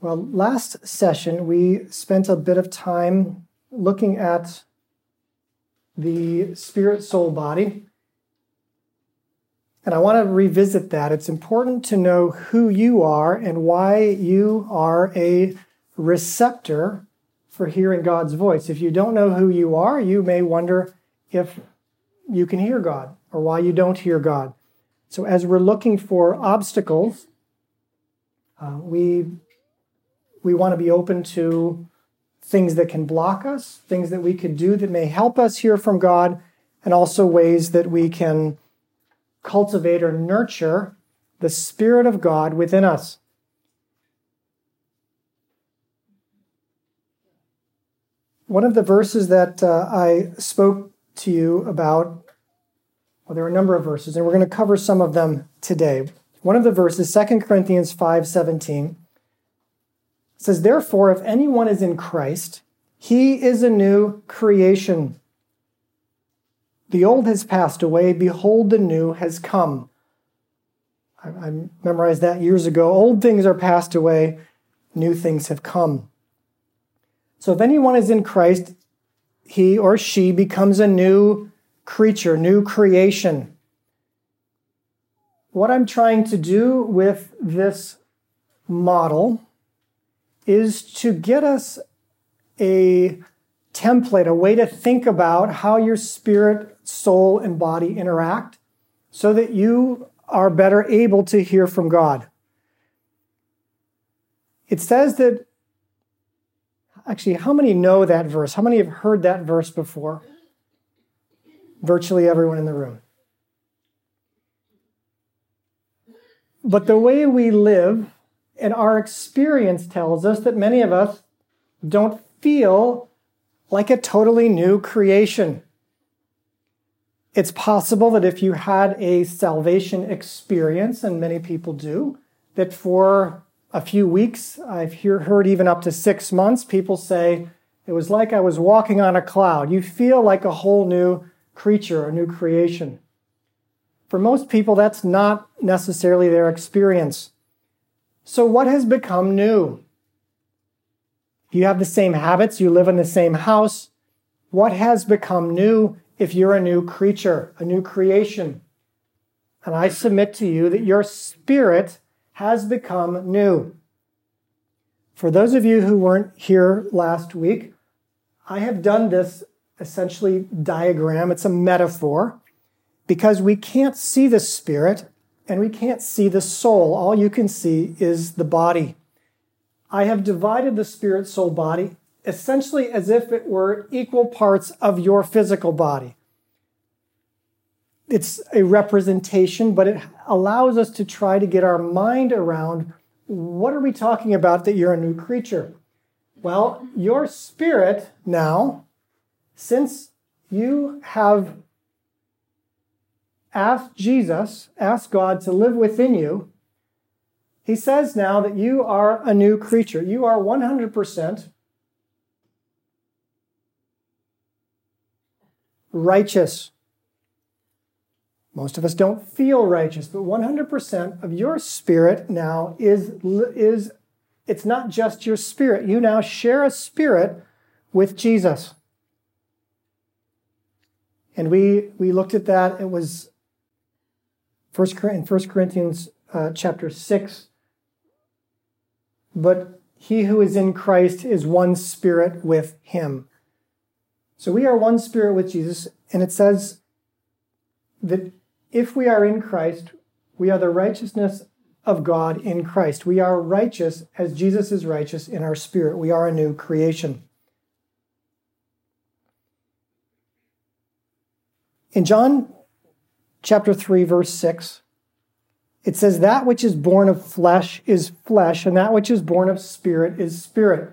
Well, last session we spent a bit of time looking at the spirit, soul, body. And I want to revisit that. It's important to know who you are and why you are a receptor for hearing God's voice. If you don't know who you are, you may wonder if you can hear God or why you don't hear God. So, as we're looking for obstacles, uh, we we want to be open to things that can block us, things that we could do that may help us hear from God, and also ways that we can cultivate or nurture the Spirit of God within us. One of the verses that uh, I spoke to you about, well, there are a number of verses, and we're going to cover some of them today. One of the verses, 2 Corinthians 5 17 it says, Therefore, if anyone is in Christ, he is a new creation. The old has passed away, behold, the new has come. I, I memorized that years ago. Old things are passed away, new things have come. So if anyone is in Christ, he or she becomes a new creature, new creation. What I'm trying to do with this model is to get us a template, a way to think about how your spirit, soul, and body interact so that you are better able to hear from God. It says that, actually, how many know that verse? How many have heard that verse before? Virtually everyone in the room. But the way we live and our experience tells us that many of us don't feel like a totally new creation. It's possible that if you had a salvation experience, and many people do, that for a few weeks, I've heard even up to six months, people say, it was like I was walking on a cloud. You feel like a whole new creature, a new creation. For most people, that's not necessarily their experience. So, what has become new? You have the same habits, you live in the same house. What has become new if you're a new creature, a new creation? And I submit to you that your spirit has become new. For those of you who weren't here last week, I have done this essentially diagram. It's a metaphor because we can't see the spirit and we can't see the soul. All you can see is the body. I have divided the spirit, soul, body essentially as if it were equal parts of your physical body. It's a representation, but it allows us to try to get our mind around what are we talking about that you're a new creature? Well, your spirit now, since you have ask Jesus, ask God to live within you, he says now that you are a new creature. You are 100% righteous. Most of us don't feel righteous, but 100% of your spirit now is, is it's not just your spirit. You now share a spirit with Jesus. And we, we looked at that. It was First in 1 Corinthians uh, chapter 6. But he who is in Christ is one spirit with him. So we are one spirit with Jesus, and it says that if we are in Christ, we are the righteousness of God in Christ. We are righteous as Jesus is righteous in our spirit. We are a new creation. In John chapter 3, verse 6, it says, That which is born of flesh is flesh, and that which is born of spirit is spirit.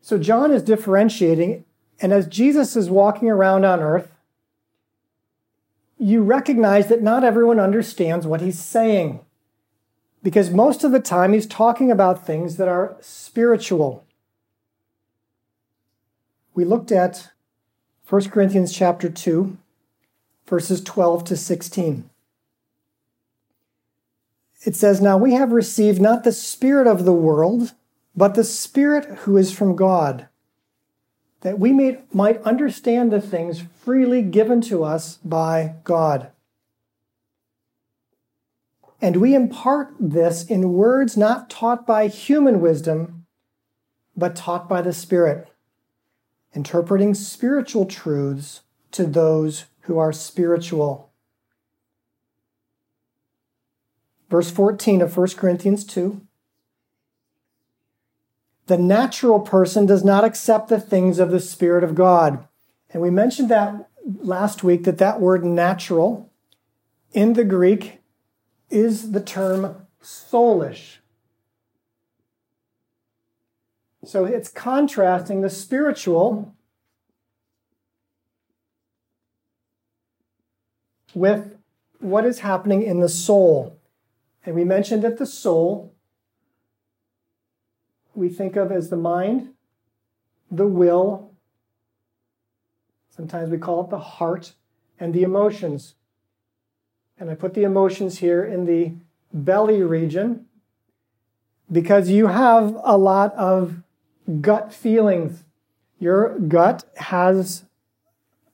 So John is differentiating, and as Jesus is walking around on earth, you recognize that not everyone understands what he's saying. Because most of the time he's talking about things that are spiritual. We looked at 1 Corinthians chapter 2, verses 12 to 16. it says, Now we have received not the Spirit of the world, but the Spirit who is from God, that we may, might understand the things freely given to us by God. And we impart this in words not taught by human wisdom, but taught by the Spirit, interpreting spiritual truths to those who are spiritual. Verse 14 of 1 Corinthians 2 The natural person does not accept the things of the Spirit of God. And we mentioned that last week that that word natural in the Greek is the term soulish. So it's contrasting the spiritual with what is happening in the soul. And we mentioned that the soul we think of as the mind, the will, sometimes we call it the heart, and the emotions. And I put the emotions here in the belly region because you have a lot of gut feelings. Your gut has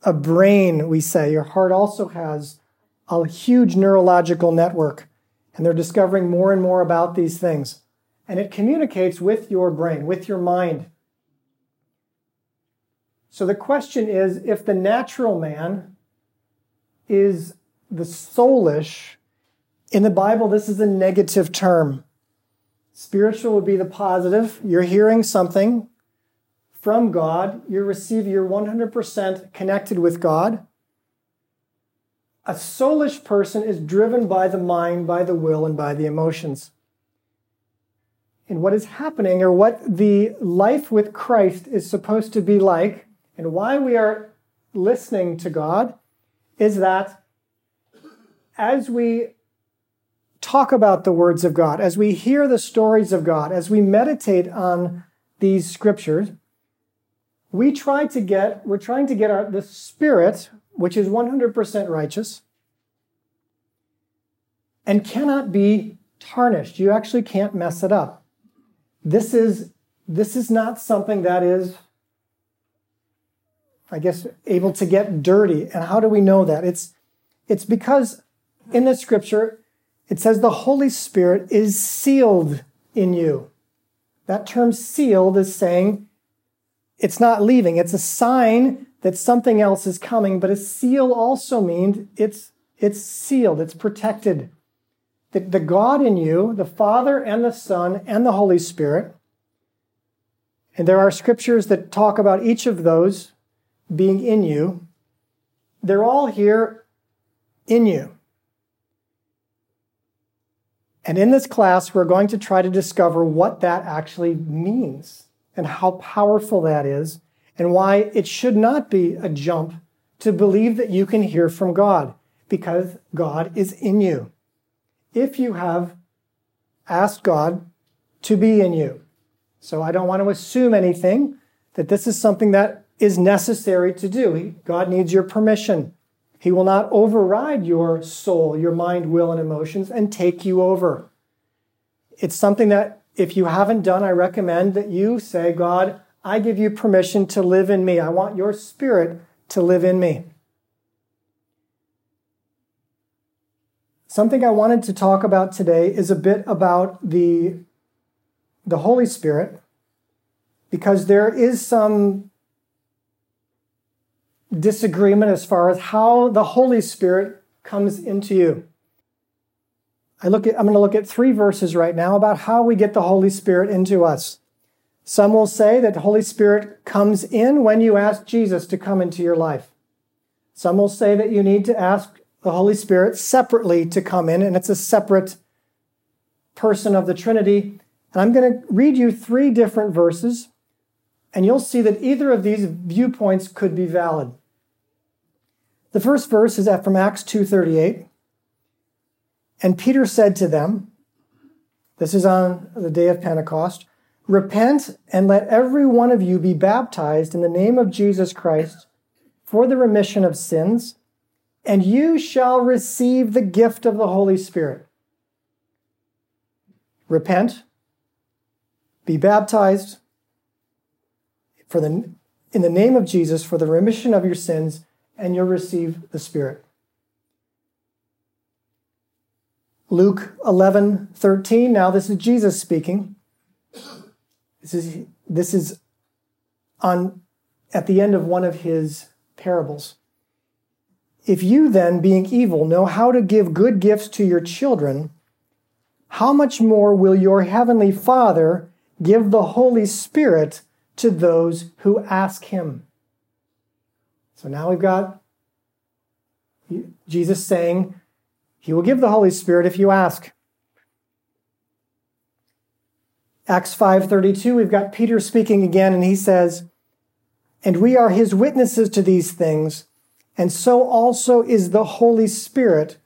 a brain, we say. Your heart also has a huge neurological network. And they're discovering more and more about these things. And it communicates with your brain, with your mind. So the question is if the natural man is the soulish, in the Bible, this is a negative term. Spiritual would be the positive. You're hearing something from God, you're receiving, you're 100% connected with God. A soulish person is driven by the mind, by the will, and by the emotions. And what is happening, or what the life with Christ is supposed to be like, and why we are listening to God, is that as we talk about the words of God, as we hear the stories of God, as we meditate on these scriptures, we try to get, we're trying to get our, the spirit, which is 100% righteous, and cannot be tarnished. You actually can't mess it up. This is, this is not something that is, I guess, able to get dirty. And how do we know that? It's, it's because in the scripture, it says the Holy Spirit is sealed in you. That term sealed is saying it's not leaving. It's a sign that something else is coming, but a seal also means it's, it's sealed, it's protected. The, the God in you, the Father and the Son and the Holy Spirit, and there are scriptures that talk about each of those being in you, they're all here in you. And in this class, we're going to try to discover what that actually means and how powerful that is and why it should not be a jump to believe that you can hear from God because God is in you. If you have asked God to be in you. So I don't want to assume anything that this is something that is necessary to do. God needs your permission. He will not override your soul, your mind, will, and emotions and take you over. It's something that if you haven't done, I recommend that you say, God, I give you permission to live in me. I want your spirit to live in me. Something I wanted to talk about today is a bit about the, the Holy Spirit, because there is some disagreement as far as how the Holy Spirit comes into you. I look at, I'm going to look at three verses right now about how we get the Holy Spirit into us. Some will say that the Holy Spirit comes in when you ask Jesus to come into your life. Some will say that you need to ask the Holy Spirit separately to come in, and it's a separate person of the Trinity. And I'm going to read you three different verses, and you'll see that either of these viewpoints could be valid. The first verse is from Acts 2:38. And Peter said to them, this is on the day of Pentecost, repent and let every one of you be baptized in the name of Jesus Christ for the remission of sins, and you shall receive the gift of the Holy Spirit. repent, be baptized for the, in the name of Jesus for the remission of your sins, and you'll receive the Spirit. Luke 11, 13. Now, this is Jesus speaking. This is, this is on, at the end of one of his parables. If you then, being evil, know how to give good gifts to your children, how much more will your heavenly Father give the Holy Spirit to those who ask him? So now we've got Jesus saying, He will give the Holy Spirit if you ask. Acts 5:32 we've got Peter speaking again and he says and we are his witnesses to these things and so also is the Holy Spirit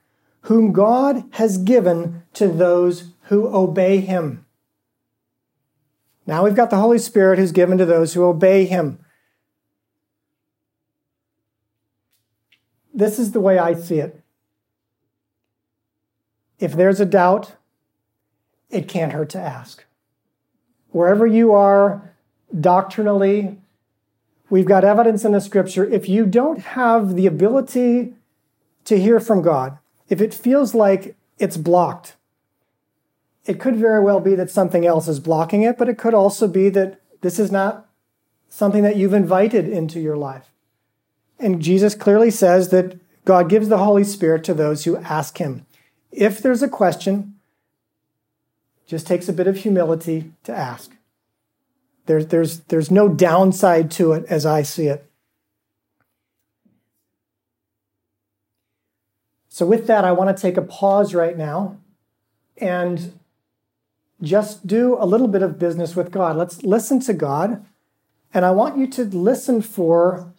whom God has given to those who obey him. Now we've got the Holy Spirit who's given to those who obey him. This is the way I see it. If there's a doubt, it can't hurt to ask. Wherever you are doctrinally, we've got evidence in the scripture. If you don't have the ability to hear from God, if it feels like it's blocked, it could very well be that something else is blocking it, but it could also be that this is not something that you've invited into your life. And Jesus clearly says that God gives the Holy Spirit to those who ask Him. If there's a question, just takes a bit of humility to ask. There's, there's, there's no downside to it as I see it. So, with that, I want to take a pause right now and just do a little bit of business with God. Let's listen to God. And I want you to listen for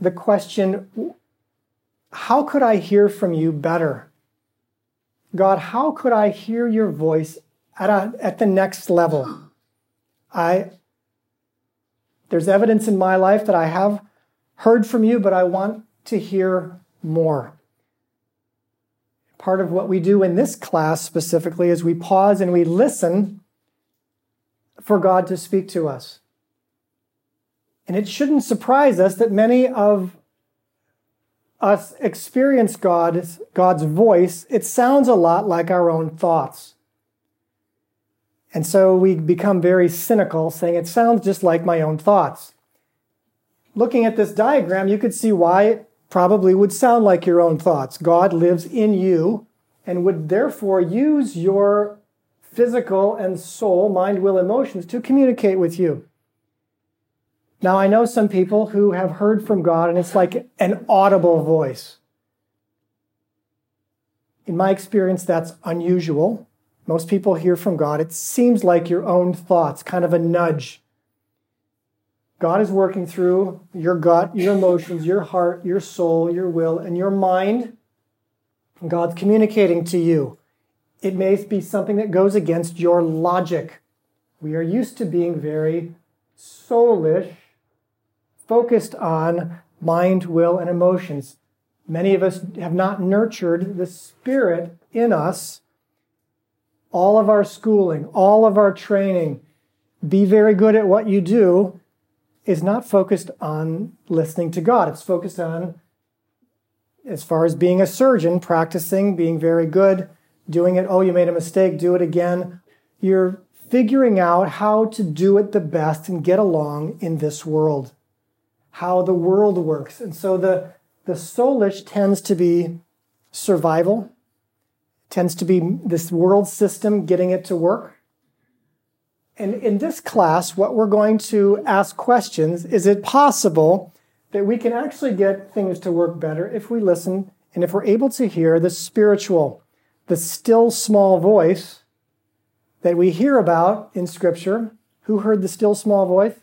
the question how could I hear from you better? God, how could I hear your voice at, a, at the next level? I there's evidence in my life that I have heard from you, but I want to hear more part of what we do in this class specifically is we pause and we listen for God to speak to us. And it shouldn't surprise us that many of us experience God's, God's voice. It sounds a lot like our own thoughts. And so we become very cynical, saying it sounds just like my own thoughts. Looking at this diagram, you could see why it probably would sound like your own thoughts. God lives in you and would therefore use your physical and soul, mind, will, emotions to communicate with you. Now, I know some people who have heard from God and it's like an audible voice. In my experience, that's unusual. Most people hear from God. It seems like your own thoughts, kind of a nudge God is working through your gut, your emotions, your heart, your soul, your will, and your mind. God's communicating to you. It may be something that goes against your logic. We are used to being very soulish, focused on mind, will, and emotions. Many of us have not nurtured the spirit in us. All of our schooling, all of our training, be very good at what you do is not focused on listening to God. It's focused on, as far as being a surgeon, practicing, being very good, doing it. Oh, you made a mistake, do it again. You're figuring out how to do it the best and get along in this world, how the world works. And so the, the soulish tends to be survival, tends to be this world system getting it to work. And in this class, what we're going to ask questions is it possible that we can actually get things to work better if we listen and if we're able to hear the spiritual, the still small voice that we hear about in Scripture? Who heard the still small voice?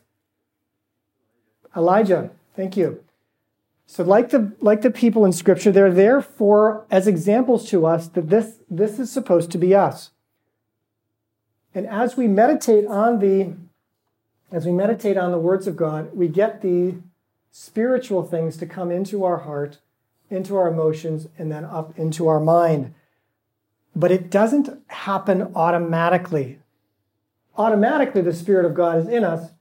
Elijah. Thank you. So, like the like the people in Scripture, they're there for as examples to us that this this is supposed to be us. And as we meditate on the as we meditate on the words of God, we get the spiritual things to come into our heart, into our emotions, and then up into our mind. but it doesn't happen automatically. Automatically, the Spirit of God is in us,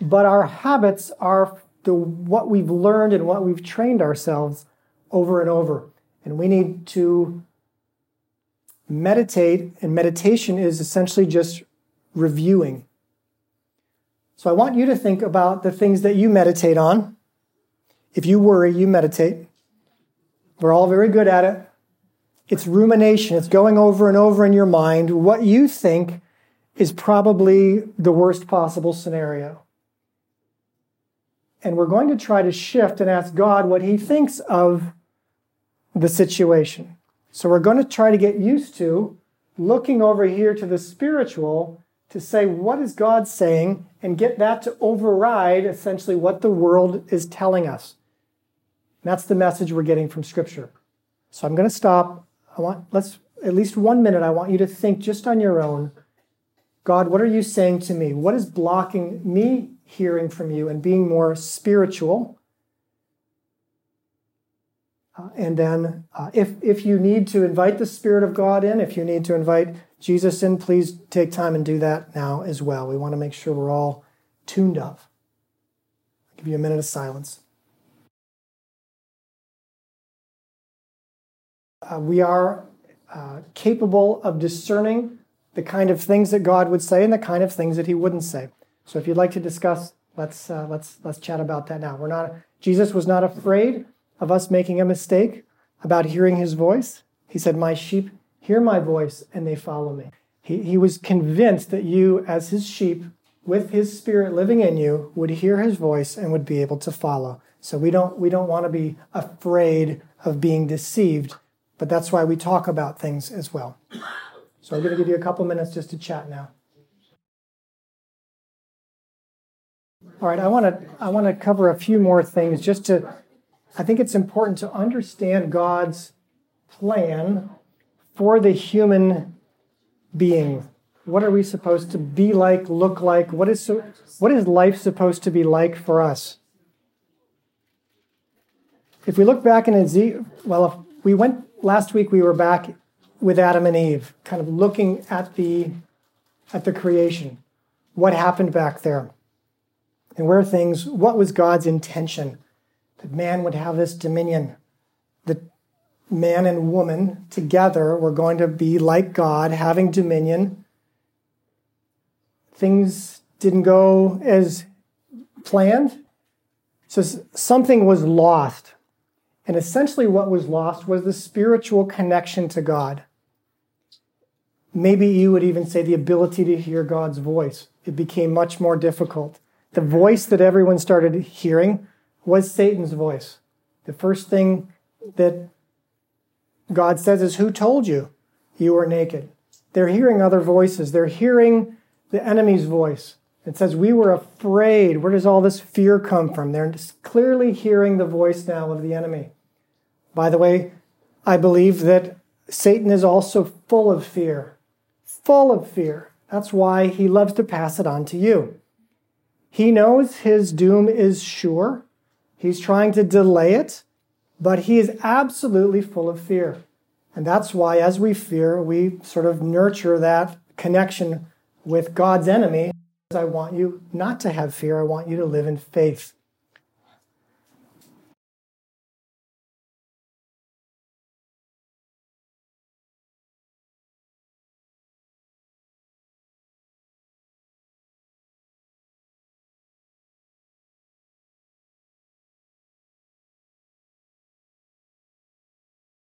but our habits are the, what we've learned and what we've trained ourselves over and over. And we need to meditate, and meditation is essentially just reviewing. So I want you to think about the things that you meditate on. If you worry, you meditate. We're all very good at it. It's rumination, it's going over and over in your mind what you think is probably the worst possible scenario. And we're going to try to shift and ask God what He thinks of the situation. So we're going to try to get used to looking over here to the spiritual to say, what is God saying? And get that to override essentially what the world is telling us. that's the message we're getting from Scripture. So I'm going to stop. I want, let's, at least one minute, I want you to think just on your own God, what are you saying to me? What is blocking me hearing from you and being more spiritual? Uh, and then, uh, if, if you need to invite the Spirit of God in, if you need to invite Jesus in, please take time and do that now as well. We want to make sure we're all tuned up. I'll give you a minute of silence. Uh, we are uh, capable of discerning the kind of things that God would say and the kind of things that He wouldn't say. So, if you'd like to discuss, let's uh, let's let's chat about that now. We're not. Jesus was not afraid of us making a mistake about hearing his voice. He said, My sheep hear my voice and they follow me. He, he was convinced that you, as his sheep, with his spirit living in you, would hear his voice and would be able to follow. So we don't, we don't want to be afraid of being deceived, but that's why we talk about things as well. So I'm going to give you a couple minutes just to chat now. All right, I want to I want to cover a few more things just to I think it's important to understand God's plan for the human being. What are we supposed to be like, look like? What is, so, what is life supposed to be like for us? If we look back in Ezekiel, well, if we went last week, we were back with Adam and Eve, kind of looking at the at the creation, what happened back there, and where things, what was God's intention that man would have this dominion. That man and woman together were going to be like God, having dominion. Things didn't go as planned. So something was lost. And essentially, what was lost was the spiritual connection to God. Maybe you would even say the ability to hear God's voice. It became much more difficult. The voice that everyone started hearing was Satan's voice. The first thing that God says is, Who told you you were naked? They're hearing other voices. They're hearing the enemy's voice. It says, We were afraid. Where does all this fear come from? They're clearly hearing the voice now of the enemy. By the way, I believe that Satan is also full of fear. Full of fear. That's why he loves to pass it on to you. He knows his doom is sure. He's trying to delay it, but he is absolutely full of fear. And that's why, as we fear, we sort of nurture that connection with God's enemy. I want you not to have fear. I want you to live in faith.